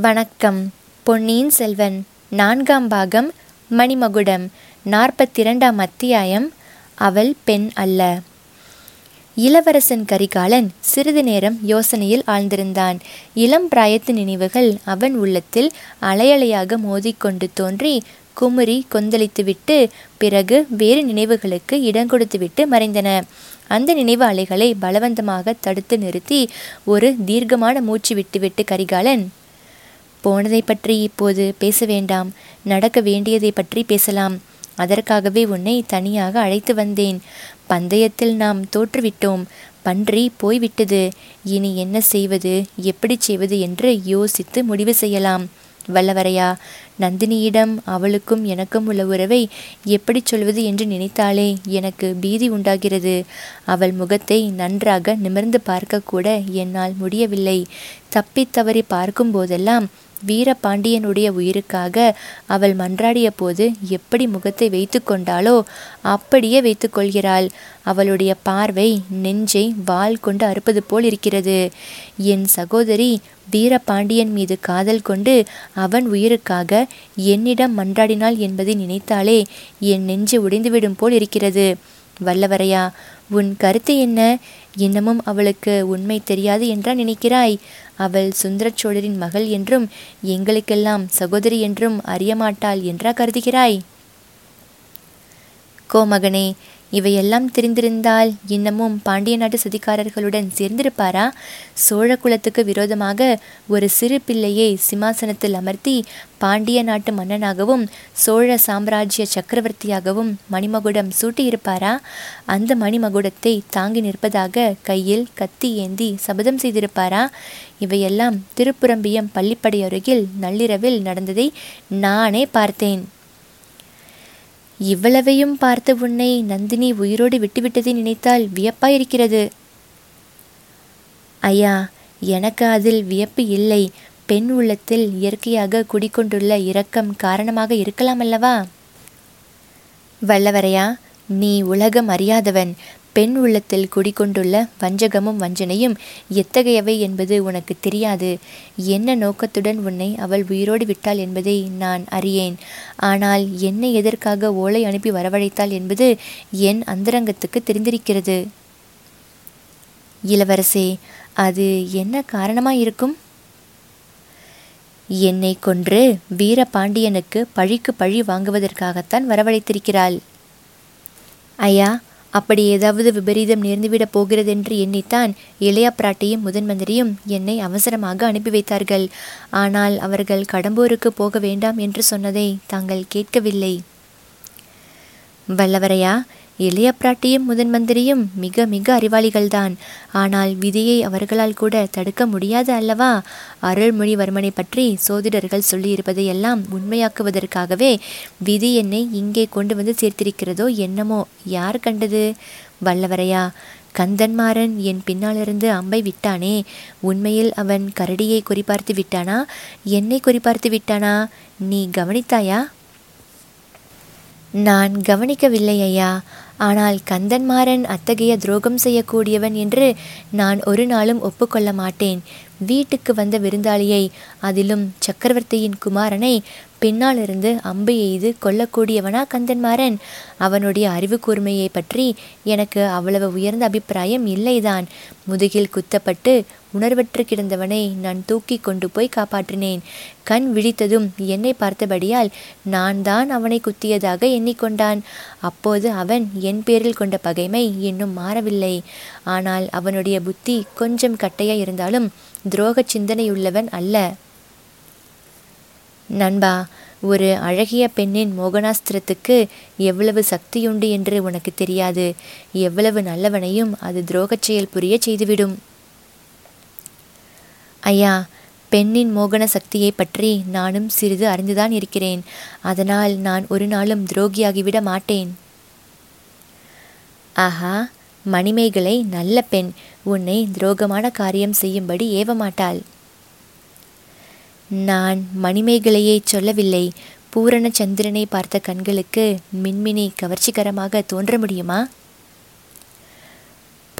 வணக்கம். பொன்னியின் செல்வன் நான்காம் பாகம் மணிமகுடம் நாற்பத்திரண்டாம் அத்தியாயம் அவள் பெண் அல்ல. இளவரசன் கரிகாலன் சிறிது நேரம் யோசனையில் ஆழ்ந்திருந்தான். இளம் பிராயத்து நினைவுகள் அவன் உள்ளத்தில் அலையலையாக மோதிக்கொண்டு தோன்றி குமுறி கொந்தளித்துவிட்டு பிறகு வேறு நினைவுகளுக்கு இடம் கொடுத்துவிட்டு மறைந்தன. அந்த நினைவு அலைகளை பலவந்தமாக தடுத்து நிறுத்தி ஒரு தீர்க்கமான மூச்சு விட்டுவிட்டு கரிகாலன் போனதை பற்றி இப்போது பேச வேண்டாம். நடக்க வேண்டியதை பற்றி பேசலாம். அதற்காகவே உன்னை தனியாக அழைத்து வந்தேன். பந்தயத்தில் நாம் தோற்றுவிட்டோம். பன்றி போய்விட்டது. இனி என்ன செய்வது? எப்படி செய்வது என்று யோசித்து முடிவு செய்யலாம். வல்லவரையா நந்தினியிடம் அவளுக்கும் எனக்கும் உள்ள உறவை எப்படி சொல்வது என்று நினைத்தாலே எனக்கு பீதி உண்டாகிறது. அவள் முகத்தை நன்றாக நிமிர்ந்து பார்க்கக்கூட என்னால் முடியவில்லை. தப்பித்தவறி பார்க்கும் போதெல்லாம் வீரபாண்டியனுடைய உயிருக்காக அவள் மன்றாடிய போது எப்படி முகத்தை வைத்து கொண்டாளோ அப்படியே வைத்து கொள்கிறாள். அவளுடைய பார்வை நெஞ்சை வாள் கொண்டு அறுப்பது போல் இருக்கிறது. என் சகோதரி வீரபாண்டியன் மீது காதல் கொண்டு அவன் உயிருக்காக என்னிடம் மன்றாடினாள் என்பதை நினைத்தாலே என் நெஞ்சு உடைந்துவிடும் போல் இருக்கிறது. வல்லவரையா உன் கருத்து என்ன? இன்னமும் அவளுக்கு உண்மை தெரியாது என்றா நினைக்கிறாய்? அவள் சுந்தர சோழரின் மகள் என்றும் எங்களுக்கெல்லாம் சகோதரி என்றும் அறியமாட்டாள் என்றா கருதுகிறாய்? கோமகனே இவையெல்லாம் தெரிந்திருந்தால் இன்னமும் பாண்டிய நாட்டு சதிகாரர்களுடன் சேர்ந்திருப்பாரா? சோழ குலத்துக்கு விரோதமாக ஒரு சிறு பிள்ளையை சிம்மாசனத்தில் அமர்த்தி பாண்டிய நாட்டு மன்னனாகவும் சோழ சாம்ராஜ்ய சக்கரவர்த்தியாகவும் மணிமகுடம் சூட்டியிருப்பாரா? அந்த மணிமகுடத்தை தாங்கி நிற்பதாக கையில் கத்தி ஏந்தி சபதம் செய்திருப்பாரா? இவையெல்லாம் திருப்புரம்பியம் பள்ளிப்படை அருகில் நள்ளிரவில் நடந்ததை நானே பார்த்தேன். இவ்வளவையும் பார்த்த உன்னை நந்தினி உயிரோடு விட்டுவிட்டதை நினைத்தால் வியப்பாயிருக்கிறது. ஐயா எனக்கு அதில் வியப்பு இல்லை. பெண் உள்ளத்தில் இயற்கையாக குடிக்கொண்டுள்ள இரக்கம் காரணமாக இருக்கலாம் அல்லவா? வல்லவரையா நீ உலகம் அறியாதவன். பெண் உள்ளத்தில் குடிகொண்டுள்ள வஞ்சகமும் வஞ்சனையும் எத்தகையவை என்பது உனக்கு தெரியாது. என்ன நோக்கத்துடன் உன்னை அவள் உயிரோடு விட்டாள் என்பதை நான் அறியேன். ஆனால் என்னை எதற்காக ஓலை அனுப்பி வரவழைத்தாள் என்பது என் அந்தரங்கத்துக்கு தெரிந்திருக்கிறது. இளவரசே அது என்ன காரணமாயிருக்கும்? என்னை கொன்று வீரபாண்டியனுக்கு பழிக்கு பழி வாங்குவதற்காகத்தான் வரவழைத்திருக்கிறாள். ஐயா அப்படி ஏதாவது விபரீதம் நேர்ந்துவிடப் போகிறதென்று எண்ணித்தான் இளைய பிராட்டியும் முதன் மந்திரியும் என்னை அவசரமாக அனுப்பி வைத்தார்கள். ஆனால் அவர்கள் கடம்பூருக்கு போக வேண்டாம் என்று சொன்னதை தாங்கள் கேட்கவில்லை. வல்லவரையா இளைய பிராட்டியும் முதன் மந்திரியும் மிக மிக அறிவாளிகள்தான். ஆனால் விதியை அவர்களால் கூட தடுக்க முடியாது அல்லவா? அருள்மொழிவர்மனை பற்றி சோதிடர்கள் சொல்லியிருப்பதையெல்லாம் உண்மையாக்குவதற்காகவே விதி என்னை இங்கே கொண்டு வந்து சேர்த்திருக்கிறதோ என்னமோ? யார் கண்டது? வல்லவரையா கந்தன்மாறன் என் பின்னாலிருந்து அம்பை விட்டானே. உண்மையில் அவன் கரடியை குறிப்பார்த்து விட்டானா? என்னை குறிப்பார்த்து விட்டானா? நீ கவனித்தாயா? நான் கவனிக்கவில்லை ஐயா ஆனால் கந்தன்மாறன் அத்தகைய துரோகம் செய்யக்கூடியவன் என்று நான் ஒரு நாளும் ஒப்புக்கொள்ள மாட்டேன். வீட்டுக்கு வந்த விருந்தாளியை அதிலும் சக்கரவர்த்தியின் குமாரனை பின்னாலிருந்து அம்பு எய்து கொல்லக்கூடியவனா கந்தன்மாறன். அவனுடைய அறிவு கூர்மையை பற்றி எனக்கு அவ்வளவு உயர்ந்த அபிப்பிராயம் இல்லைதான். முதுகில் குத்தப்பட்டு உணர்வற்று கிடந்தவனை நான் தூக்கி கொண்டு போய் காப்பாற்றினேன். கண் விழித்ததும் என்னை பார்த்தபடியால் நான் தான் அவனை குத்தியதாக எண்ணிக்கொண்டான். அப்போது அவன் என் பேரில் கொண்ட பகைமை இன்னும் மாறவில்லை. ஆனால் அவனுடைய புத்தி கொஞ்சம் கட்டையா இருந்தாலும் துரோக சிந்தனையுள்ளவன் அல்ல. நண்பா ஒரு அழகிய பெண்ணின் மோகனாஸ்திரத்துக்கு எவ்வளவு சக்தியுண்டு என்று உனக்கு தெரியாது. எவ்வளவு நல்லவனையும் அது துரோகச் செயல் புரிய செய்துவிடும். ஐயா பெண்ணின் மோகன சக்தியை பற்றி நானும் சிறிது அறிந்துதான் இருக்கிறேன். அதனால் நான் ஒரு நாளும் துரோகியாகிவிட மாட்டேன். ஆஹா மணிமேகலை நல்ல பெண். உன்னை துரோகமான காரியம் செய்யும்படி ஏவ மாட்டாள் நான் மணிமேகலையை சொல்லவில்லை. பூரண சந்திரனை பார்த்த கண்களுக்கு மின்மினி கவர்ச்சிகரமாக தோன்ற முடியுமா?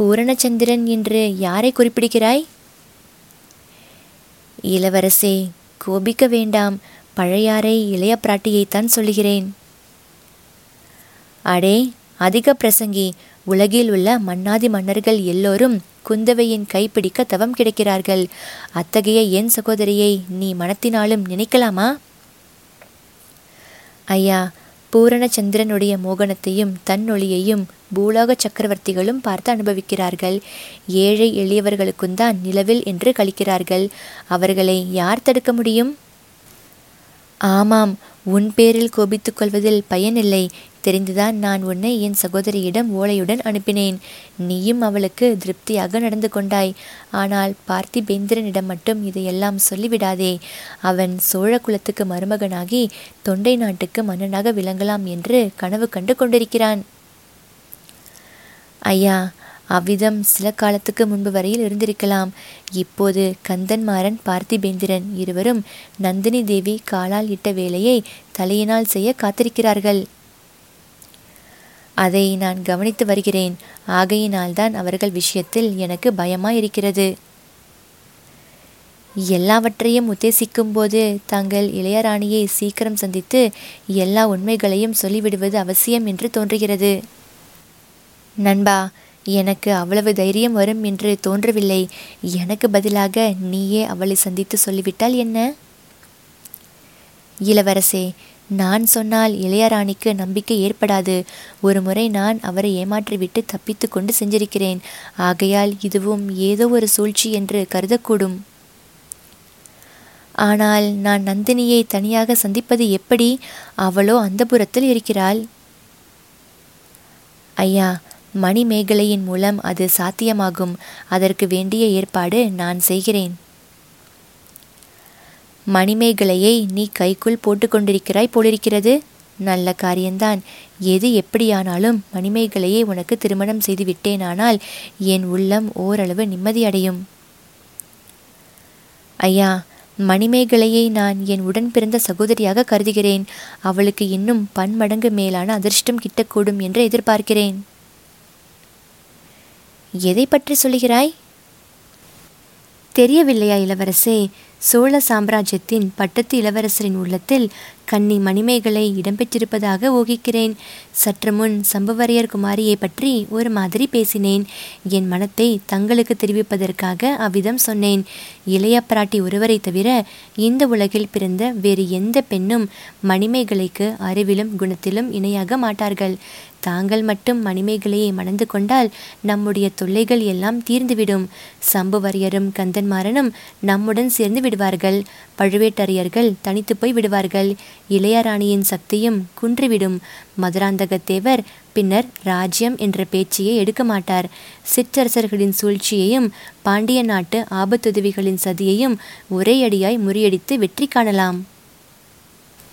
பூரணச்சந்திரன் என்று யாரை குறிப்பிடுகிறாய்? இளவரசே கோபிக்க வேண்டாம். பழையாறை இளைய பிராட்டியைத்தான் சொல்லுகிறேன். அடே அதிக பிரசங்கி. உலகில் உள்ள மன்னாதி மன்னர்கள் எல்லோரும் குந்தவையின் கைப்பிடிக்க தவம் கிடைக்கிறார்கள். அத்தகைய என் சகோதரியை நீ மனத்தினாலும் நினைக்கலாமா? ஐயா பூரணச்சந்திரனுடைய மோகனத்தையும் தன்னொளியையும் பூலோக சக்கரவர்த்திகளும் பார்த்து அனுபவிக்கிறார்கள். ஏழை எளியவர்களுக்கும் தான் நிலவில் என்று கழிக்கிறார்கள். அவர்களை யார் தடுக்க முடியும்? ஆமாம் உன் பேரில் கோபித்துக் கொள்வதில் பயனில்லை. தெரிந்துதான் நான் உன்னை என் சகோதரியிடம் ஓலையுடன் அனுப்பினேன். நீயும் அவளுக்கு திருப்தியாக நடந்து கொண்டாய். ஆனால் பார்த்திபேந்திரனிடம் மட்டும் இதையெல்லாம் சொல்லிவிடாதே. அவன் சோழ குலத்துக்கு மருமகனாகி தொண்டை நாட்டுக்கு மன்னனாக விளங்கலாம் என்று கனவு கண்டு கொண்டிருக்கிறான். ஐயா அவ்விதம் சில காலத்துக்கு முன்பு வரையில் இருந்திருக்கலாம். இப்போது கந்தன்மாறன் பார்த்திபேந்திரன் இருவரும் நந்தினி தேவி காலால் இட்ட வேலையை தலையினால் செய்ய காத்திருக்கிறார்கள். அதை நான் கவனித்து வருகிறேன். ஆகையினால்தான் அவர்கள் விஷயத்தில் எனக்கு பயமாயிருக்கிறது. எல்லாவற்றையும் உத்தேசிக்கும் போது தாங்கள் இளையராணியை சீக்கிரம் சந்தித்து எல்லா உண்மைகளையும் சொல்லிவிடுவது அவசியம் என்று தோன்றுகிறது. நண்பா எனக்கு அவ்வளவு தைரியம் வரும் என்று தோன்றவில்லை. எனக்கு பதிலாக நீயே அவளை சந்தித்து சொல்லிவிட்டால் என்ன? இளவரசே நான் சொன்னால் இளையராணிக்கு நம்பிக்கை ஏற்படாது. ஒரு முறை நான் அவரை ஏமாற்றிவிட்டு தப்பித்து கொண்டு செஞ்சிருக்கிறேன் ஆகையால் இதுவும் ஏதோ ஒரு சூழ்ச்சி என்று கருதக்கூடும். ஆனால் நான் நந்தினியை தனியாக சந்திப்பது எப்படி? அவளோ அந்த புறத்தில் இருக்கிறாள். ஐயா மணிமேகலையின் மூலம் அது சாத்தியமாகும். அதற்கு வேண்டிய ஏற்பாடு நான் செய்கிறேன். மணிமேகலையை நீ கைக்குள் போட்டுக்கொண்டிருக்கிறாய் போலிருக்கிறது. நல்ல காரியந்தான் எது எப்படியானாலும் மணிமேகலையை உனக்கு திருமணம் செய்து விட்டேனானால் என் உள்ளம் ஓரளவு நிம்மதியடையும் ஐயா மணிமேகலையை நான் என் உடன் பிறந்த சகோதரியாக கருதுகிறேன். அவளுக்கு இன்னும் பன்மடங்கு மேலான அதிர்ஷ்டம் கிட்டக்கூடும் என்று எதிர்பார்க்கிறேன். எதை பற்றி சொல்லுகிறாய்? தெரியவில்லையா இளவரசே? சோழ சாம்ராஜ்யத்தின் பட்டத்து இளவரசரின் உள்ளத்தில் கன்னி மணிமேகலை இடம்பெற்றிருப்பதாக ஊகிக்கிறேன். சற்று முன் சம்புவரையர் குமாரியை பற்றி ஒரு மாதிரி பேசினேன். என் மனத்தை தங்களுக்கு தெரிவிப்பதற்காக அவ்விதம் சொன்னேன். இளைய பிராட்டி ஒருவரை தவிர இந்த உலகில் பிறந்த வேறு எந்த பெண்ணும் மணிமேகலைக்கு அறிவிலும் குணத்திலும் இணையாக மாட்டார்கள். தாங்கள் மட்டும் மணிமேகலையை மணந்து கொண்டால் நம்முடைய தொல்லைகள் எல்லாம் தீர்ந்துவிடும். சம்புவரையரும் கந்தன்மாறனும் நம்முடன் சேர்ந்து விடுவார்கள். பழுவேட்டரையர்கள் தனித்து போய் விடுவார்கள். இளையராணியின் சக்தியும் குன்றிவிடும். மதுராந்தகத்தேவர் பின்னர் ராஜ்யம் என்ற பேச்சையே எடுக்க மாட்டார். சிற்றரசர்களின் சூழ்ச்சியையும் பாண்டிய நாட்டு ஆபத்துதவிகளின் சதியையும் ஒரே அடியாய் முறியடித்து வெற்றி காணலாம்.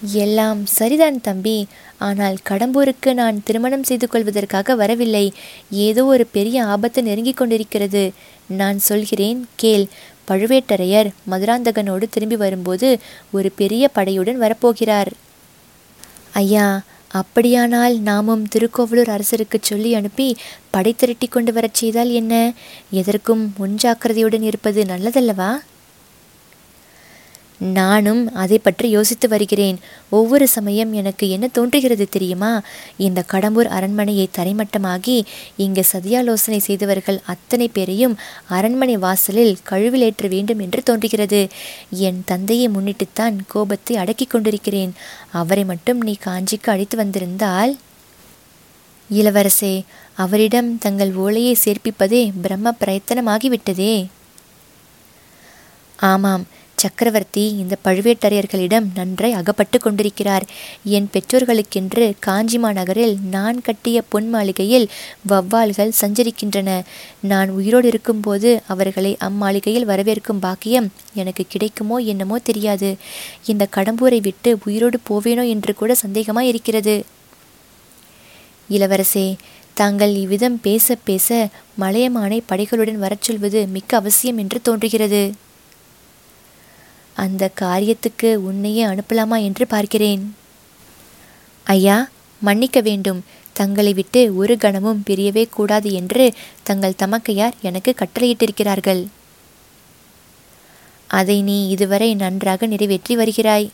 எல்லாம் சரிதான் தம்பி. ஆனால் கடம்பூருக்கு நான் திருமணம் செய்து கொள்வதற்காக வரவில்லை. ஏதோ ஒரு பெரிய ஆபத்து நெருங்கிக் கொண்டிருக்கிறது. நான் சொல்கிறேன் கேள். பழுவேட்டரையர் மதுராந்தகனோடு திரும்பி வரும்போது ஒரு பெரிய படையுடன் வரப்போகிறார். ஐயா அப்படியானால் நாமும் திருக்கோவலூர் அரசருக்கு சொல்லி அனுப்பி படை திரட்டி கொண்டு வரச் செய்தால் என்ன? எதற்கும் முன்ஜாக்கிரதையுடன் இருப்பது நல்லதல்லவா? நானும் அதை பற்றி யோசித்து வருகிறேன். ஒவ்வொரு சமயம் எனக்கு என்ன தோன்றுகிறது தெரியுமா? இந்த கடம்பூர் அரண்மனையை தரைமட்டமாகி இங்கு சதியாலோசனை செய்தவர்கள் அத்தனை பேரையும் அரண்மனை வாசலில் கழுவிலேற்ற வேண்டும் என்று தோன்றுகிறது. என் தந்தையை முன்னிட்டுத்தான் கோபத்தை அடக்கிக் கொண்டிருக்கிறேன். அவரை மட்டும் நீ காஞ்சிக்கு அழைத்து வந்திருந்தால்? இளவரசே அவரிடம் தங்கள் ஓலையை சேர்ப்பிப்பதே பிரம்ம பிரயத்தனமாகிவிட்டதே. ஆமாம் சக்கரவர்த்தி இந்த பழுவேட்டரையர்களிடம் நன்றாய் அகப்பட்டு கொண்டிருக்கிறார். என் பெற்றோர்களுக்கென்று காஞ்சிமா நகரில் நான் கட்டிய பொன் மாளிகையில் வவ்வால்கள் சஞ்சரிக்கின்றன. நான் உயிரோடு இருக்கும்போது அவர்களை அம்மாளிகையில் வரவேற்கும் பாக்கியம் எனக்கு கிடைக்குமோ என்னமோ தெரியாது. இந்த கடம்பூரை விட்டு உயிரோடு போவேனோ என்று கூட சந்தேகமாய் இருக்கிறது இளவரசே தாங்கள் இவ்விதம் பேச பேச மலையமானை படைகளுடன் வரச் சொல்வது மிக்க அவசியம் என்று தோன்றுகிறது. அந்த காரியத்துக்கு உன்னையே அனுப்பலாமா என்று பார்க்கிறேன். ஐயா மன்னிக்க வேண்டும். தங்களை விட்டு ஒரு கணமும் பிரியவே கூடாது என்று தங்கள் தமக்கையார் எனக்கு கட்டளையிட்டிருக்கிறார்கள். அதை நீ இதுவரை நன்றாக நிறைவேற்றி வருகிறாய்.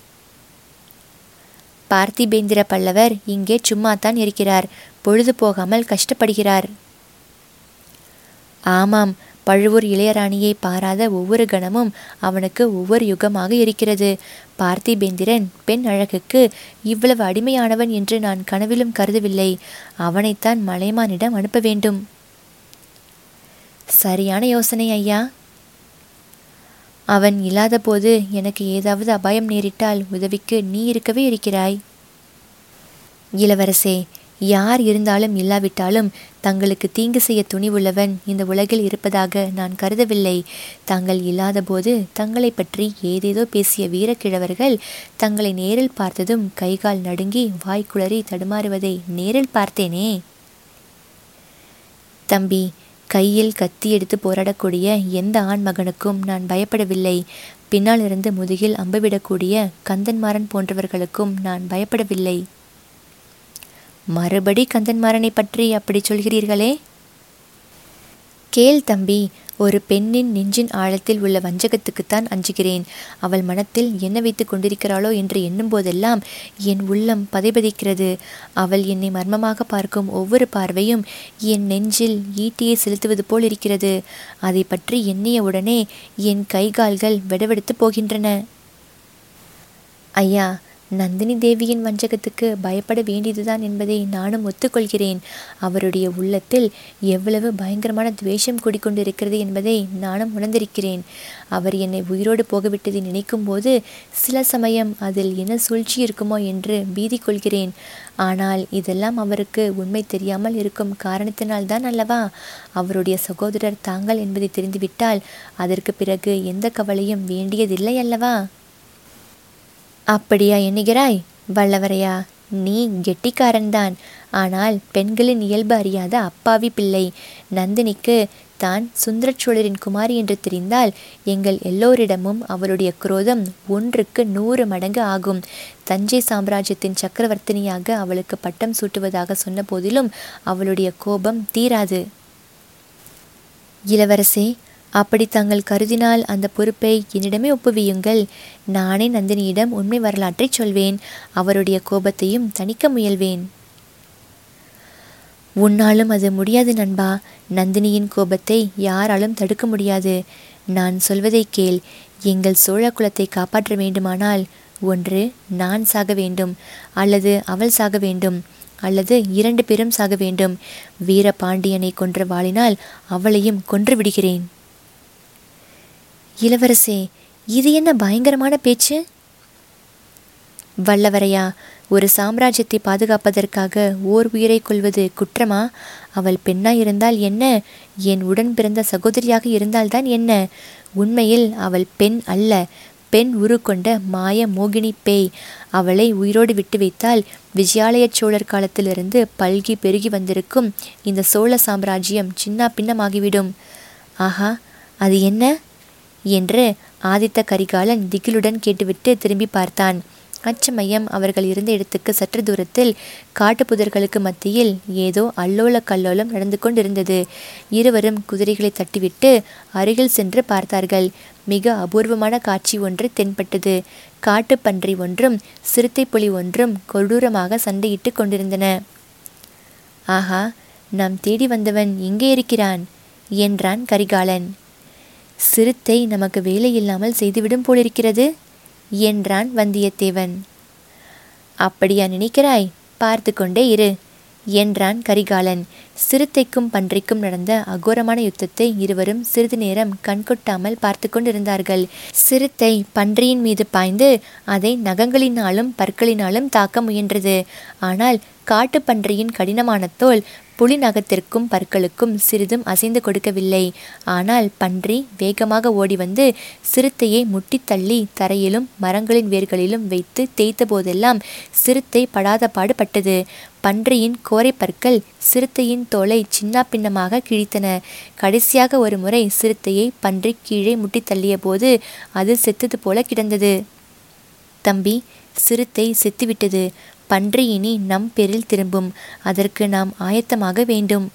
பார்த்திபேந்திர பல்லவர் இங்கே சும்மாத்தான் இருக்கிறார். பொழுது போகாமல் கஷ்டப்படுகிறார். ஆமாம் பழுவூர் இளையராணியை பாராத ஒவ்வொரு கணமும் அவனுக்கு ஒவ்வொரு யுகமாக இருக்கிறது. பார்த்திபேந்திரன் பெண் அழகுக்கு இவ்வளவு அடிமையானவன் என்று நான் கனவிலும் கருதவில்லை. அவனைத்தான் மலைமானிடம் அனுப்ப வேண்டும். சரியான யோசனை ஐயா. அவன் இல்லாதபோது எனக்கு ஏதாவது அபாயம் நேரிட்டால் உதவிக்கு நீ இருக்கவே இருக்கிறாய். இளவரசே யார் இருந்தாலும் இல்லாவிட்டாலும் தங்களுக்கு தீங்கு செய்ய துணிவுள்ளவன் இந்த உலகில் இருப்பதாக நான் கருதவில்லை. தாங்கள் இல்லாதபோது தங்களை பற்றி ஏதேதோ பேசிய வீரக்கிழவர்கள் தங்களை நேரில் பார்த்ததும் கைகால் நடுங்கி வாய்க்குளறி தடுமாறுவதை நேரில் பார்த்தேனே. தம்பி கையில் கத்தி எடுத்து போராடக்கூடிய எந்த ஆண் மகனுக்கும் நான் பயப்படவில்லை. பின்னால் இருந்து முதுகில் அம்புவிடக்கூடிய கந்தன்மாறன் போன்றவர்களுக்கும் நான் பயப்படவில்லை. மறுபடி கந்தன்மாறனை பற்றி அப்படி சொல்கிறீர்களே? கேள் தம்பி ஒரு பெண்ணின் நெஞ்சின் ஆழத்தில் உள்ள வஞ்சகத்துக்குத்தான் அஞ்சுகிறேன். அவள் மனத்தில் என்ன வைத்து கொண்டிருக்கிறாளோ என்று எண்ணும் போதெல்லாம் என் உள்ளம் பதைபதிக்கிறது. அவள் என்னை மர்மமாக பார்க்கும் ஒவ்வொரு பார்வையும் என் நெஞ்சில் ஈட்டியை செலுத்துவது போல் இருக்கிறது. அதை பற்றி எண்ணிய உடனே என் கைகால்கள் விடவெடுத்து போகின்றன. ஐயா நந்தினி தேவியின் வஞ்சகத்துக்கு பயப்பட வேண்டியதுதான் என்பதை நானும் ஒத்துக்கொள்கிறேன். அவருடைய உள்ளத்தில் எவ்வளவு பயங்கரமான துவேஷம் குடிக்கொண்டிருக்கிறது என்பதை நானும் உணர்ந்திருக்கிறேன். அவர் என்னை உயிரோடு போகவிட்டதை நினைக்கும் போது சில சமயம் அதில் என்ன சூழ்ச்சி இருக்குமோ என்று பீதி கொள்கிறேன் ஆனால் இதெல்லாம் அவருக்கு உண்மை தெரியாமல் இருக்கும் காரணத்தினால்தான் அல்லவா? அவருடைய சகோதரர் தாங்கள் என்பதை தெரிந்துவிட்டால் அதற்கு பிறகு எந்த கவலையும் வேண்டியதில்லை அல்லவா? அப்படியா எண்ணுகிறாய்? வல்லவரையா நீ கெட்டிக்காரன்தான். ஆனால் பெண்களின் இயல்பு அறியாத அப்பாவி பிள்ளை. நந்தினிக்கு தான் சுந்தரச்சோழரின் குமாரி என்று தெரிந்தால் எங்கள் எல்லோரிடமும் அவளுடைய குரோதம் ஒன்றுக்கு நூறு மடங்கு ஆகும். தஞ்சை சாம்ராஜ்யத்தின் சக்கரவர்த்தினியாக அவளுக்கு பட்டம் சூட்டுவதாக சொன்ன போதிலும் அவளுடைய கோபம் தீராது. இளவரசே அப்படி தாங்கள் கருதினால் அந்த பொறுப்பை என்னிடமே ஒப்புவியுங்கள். நானே நந்தினியிடம் உண்மை வரலாற்றை சொல்வேன். அவருடைய கோபத்தையும் தணிக்க முயல்வேன். உன்னாலும் அது முடியாது நண்பா. நந்தினியின் கோபத்தை யாராலும் தடுக்க முடியாது. நான் சொல்வதை கேள். எங்கள் சோழ குலத்தை காப்பாற்ற வேண்டுமானால் ஒன்று நான் சாக வேண்டும். அல்லது அவள் சாக வேண்டும். அல்லது இரண்டு பேரும் சாக வேண்டும். வீரபாண்டியனை கொன்ற வாளினால் அவளையும் கொன்று விடுகிறேன். இளவரசே இது என்ன பயங்கரமான பேச்சு? வல்லவரையா ஒரு சாம்ராஜ்யத்தை பாதுகாப்பதற்காக ஓர் உயிரை கொள்வது குற்றமா? அவள் பெண்ணாய் இருந்தால் என்ன? என் உடன் பிறந்த சகோதரியாக இருந்தால்தான் என்ன? உண்மையில் அவள் பெண் அல்ல பெண் உரு கொண்ட மாய மோகினி பேய். அவளை உயிரோடு விட்டு வைத்தால் விஜயாலய சோழர் காலத்திலிருந்து பல்கி பெருகி வந்திருக்கும் இந்த சோழ சாம்ராஜ்யம் சின்ன பின்னமாகிவிடும் ஆஹா அது என்ன? என்று ஆதித்த கரிகாலன் திகிலுடன் கேட்டுவிட்டு திரும்பி பார்த்தான். அச்சமயம் அவர்கள் இருந்த இடத்துக்கு சற்று தூரத்தில் காட்டுப்புதர்களுக்கு மத்தியில் ஏதோ அல்லோல கல்லோலம் நடந்து கொண்டிருந்தது. இருவரும் குதிரைகளை தட்டிவிட்டு அருகில் சென்று பார்த்தார்கள். மிக அபூர்வமான காட்சி ஒன்று தென்பட்டது. காட்டுப்பன்றி ஒன்றும் சிறுத்தை புலி ஒன்றும் கொடூரமாக சண்டையிட்டு கொண்டிருந்தன. ஆஹா நாம் தேடி வந்தவன் எங்கே இருக்கிறான் என்றான் கரிகாலன். சிறுத்தை நமக்கு வேலை இல்லாமல் செய்துவிடும் போலிருக்கிறது என்றான் வந்தியத்தேவன். அப்படியா நினைக்கிறாய்? பார்த்து கொண்டே இரு என்றான் கரிகாலன். சிறுத்தைக்கும் பன்றிக்கும் நடந்த அகோரமான யுத்தத்தை இருவரும் சிறிது நேரம் கண்கொட்டாமல் பார்த்து கொண்டிருந்தார்கள். சிறுத்தை பன்றியின் மீது பாய்ந்து அதை நகங்களினாலும் பற்களினாலும் தாக்க முயன்றது. ஆனால் காட்டுப்பன்றியின் கடினமான தோல் புலி நகத்திற்கும் பற்களுக்கும் சிறிதும் அசைந்து கொடுக்கவில்லை. ஆனால் பன்றி வேகமாக ஓடி வந்து சிறுத்தையை முட்டித்தள்ளி தரையிலும் மரங்களின் வேர்களிலும் வைத்து தேய்த்த போதெல்லாம் சிறுத்தை படாத பாடுபட்டது. பன்றியின் கோரை பற்கள் சிறுத்தையின் தோலை சின்ன பின்னமாக கிழித்தன. கடைசியாக ஒரு முறை சிறுத்தையை பன்றி கீழே முட்டி தள்ளிய போது அது செத்தது போல கிடந்தது. தம்பி சிறுத்தை செத்துவிட்டது. பன்றி இனி நம் பேரில் திரும்பும். அதற்கு நாம் ஆயத்தமாக வேண்டும்.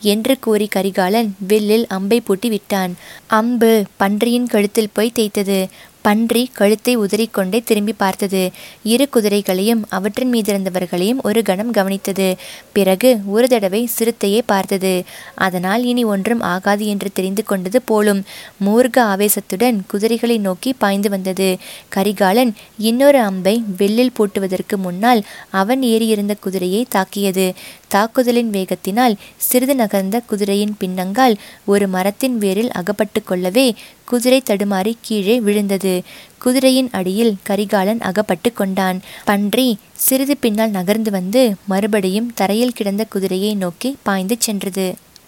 என்று கூறி கரிகாலன் வில்லில் அம்பை பூட்டி விட்டான். அம்பு பன்றியின் கழுத்தில் போய் தேய்த்தது. பன்றி கழுத்தை உதறிக்கொண்டே திரும்பி பார்த்தது. இரு குதிரைகளையும் அவற்றின் மீதிருந்தவர்களையும் ஒரு கணம் கவனித்தது. பிறகு ஒரு தடவை சிறுத்தையே பார்த்தது. அதனால் இனி ஒன்றும் ஆகாது என்று தெரிந்து கொண்டது போலும் மூர்க ஆவேசத்துடன் குதிரைகளை நோக்கி பாய்ந்து வந்தது. கரிகாலன் இன்னொரு அம்பை வெள்ளில் பூட்டுவதற்கு முன்னால் அவன் ஏறியிருந்த குதிரையை தாக்கியது. தாக்குதலின் வேகத்தினால் சிறிது நகர்ந்த குதிரையின் பின்னங்கால் ஒரு மரத்தின் வேரில் அகப்பட்டு கொள்ளவே குதிரை தடுமாறி கீழே விழுந்தது. குதிரையின் அடியில் கரிகாலன் அகப்பட்டு கொண்டான். பன்றி சிறிது பின்னால் நகர்ந்து வந்து மறுபடியும் தரையில் கிடந்த குதிரையை நோக்கி பாய்ந்து சென்றது.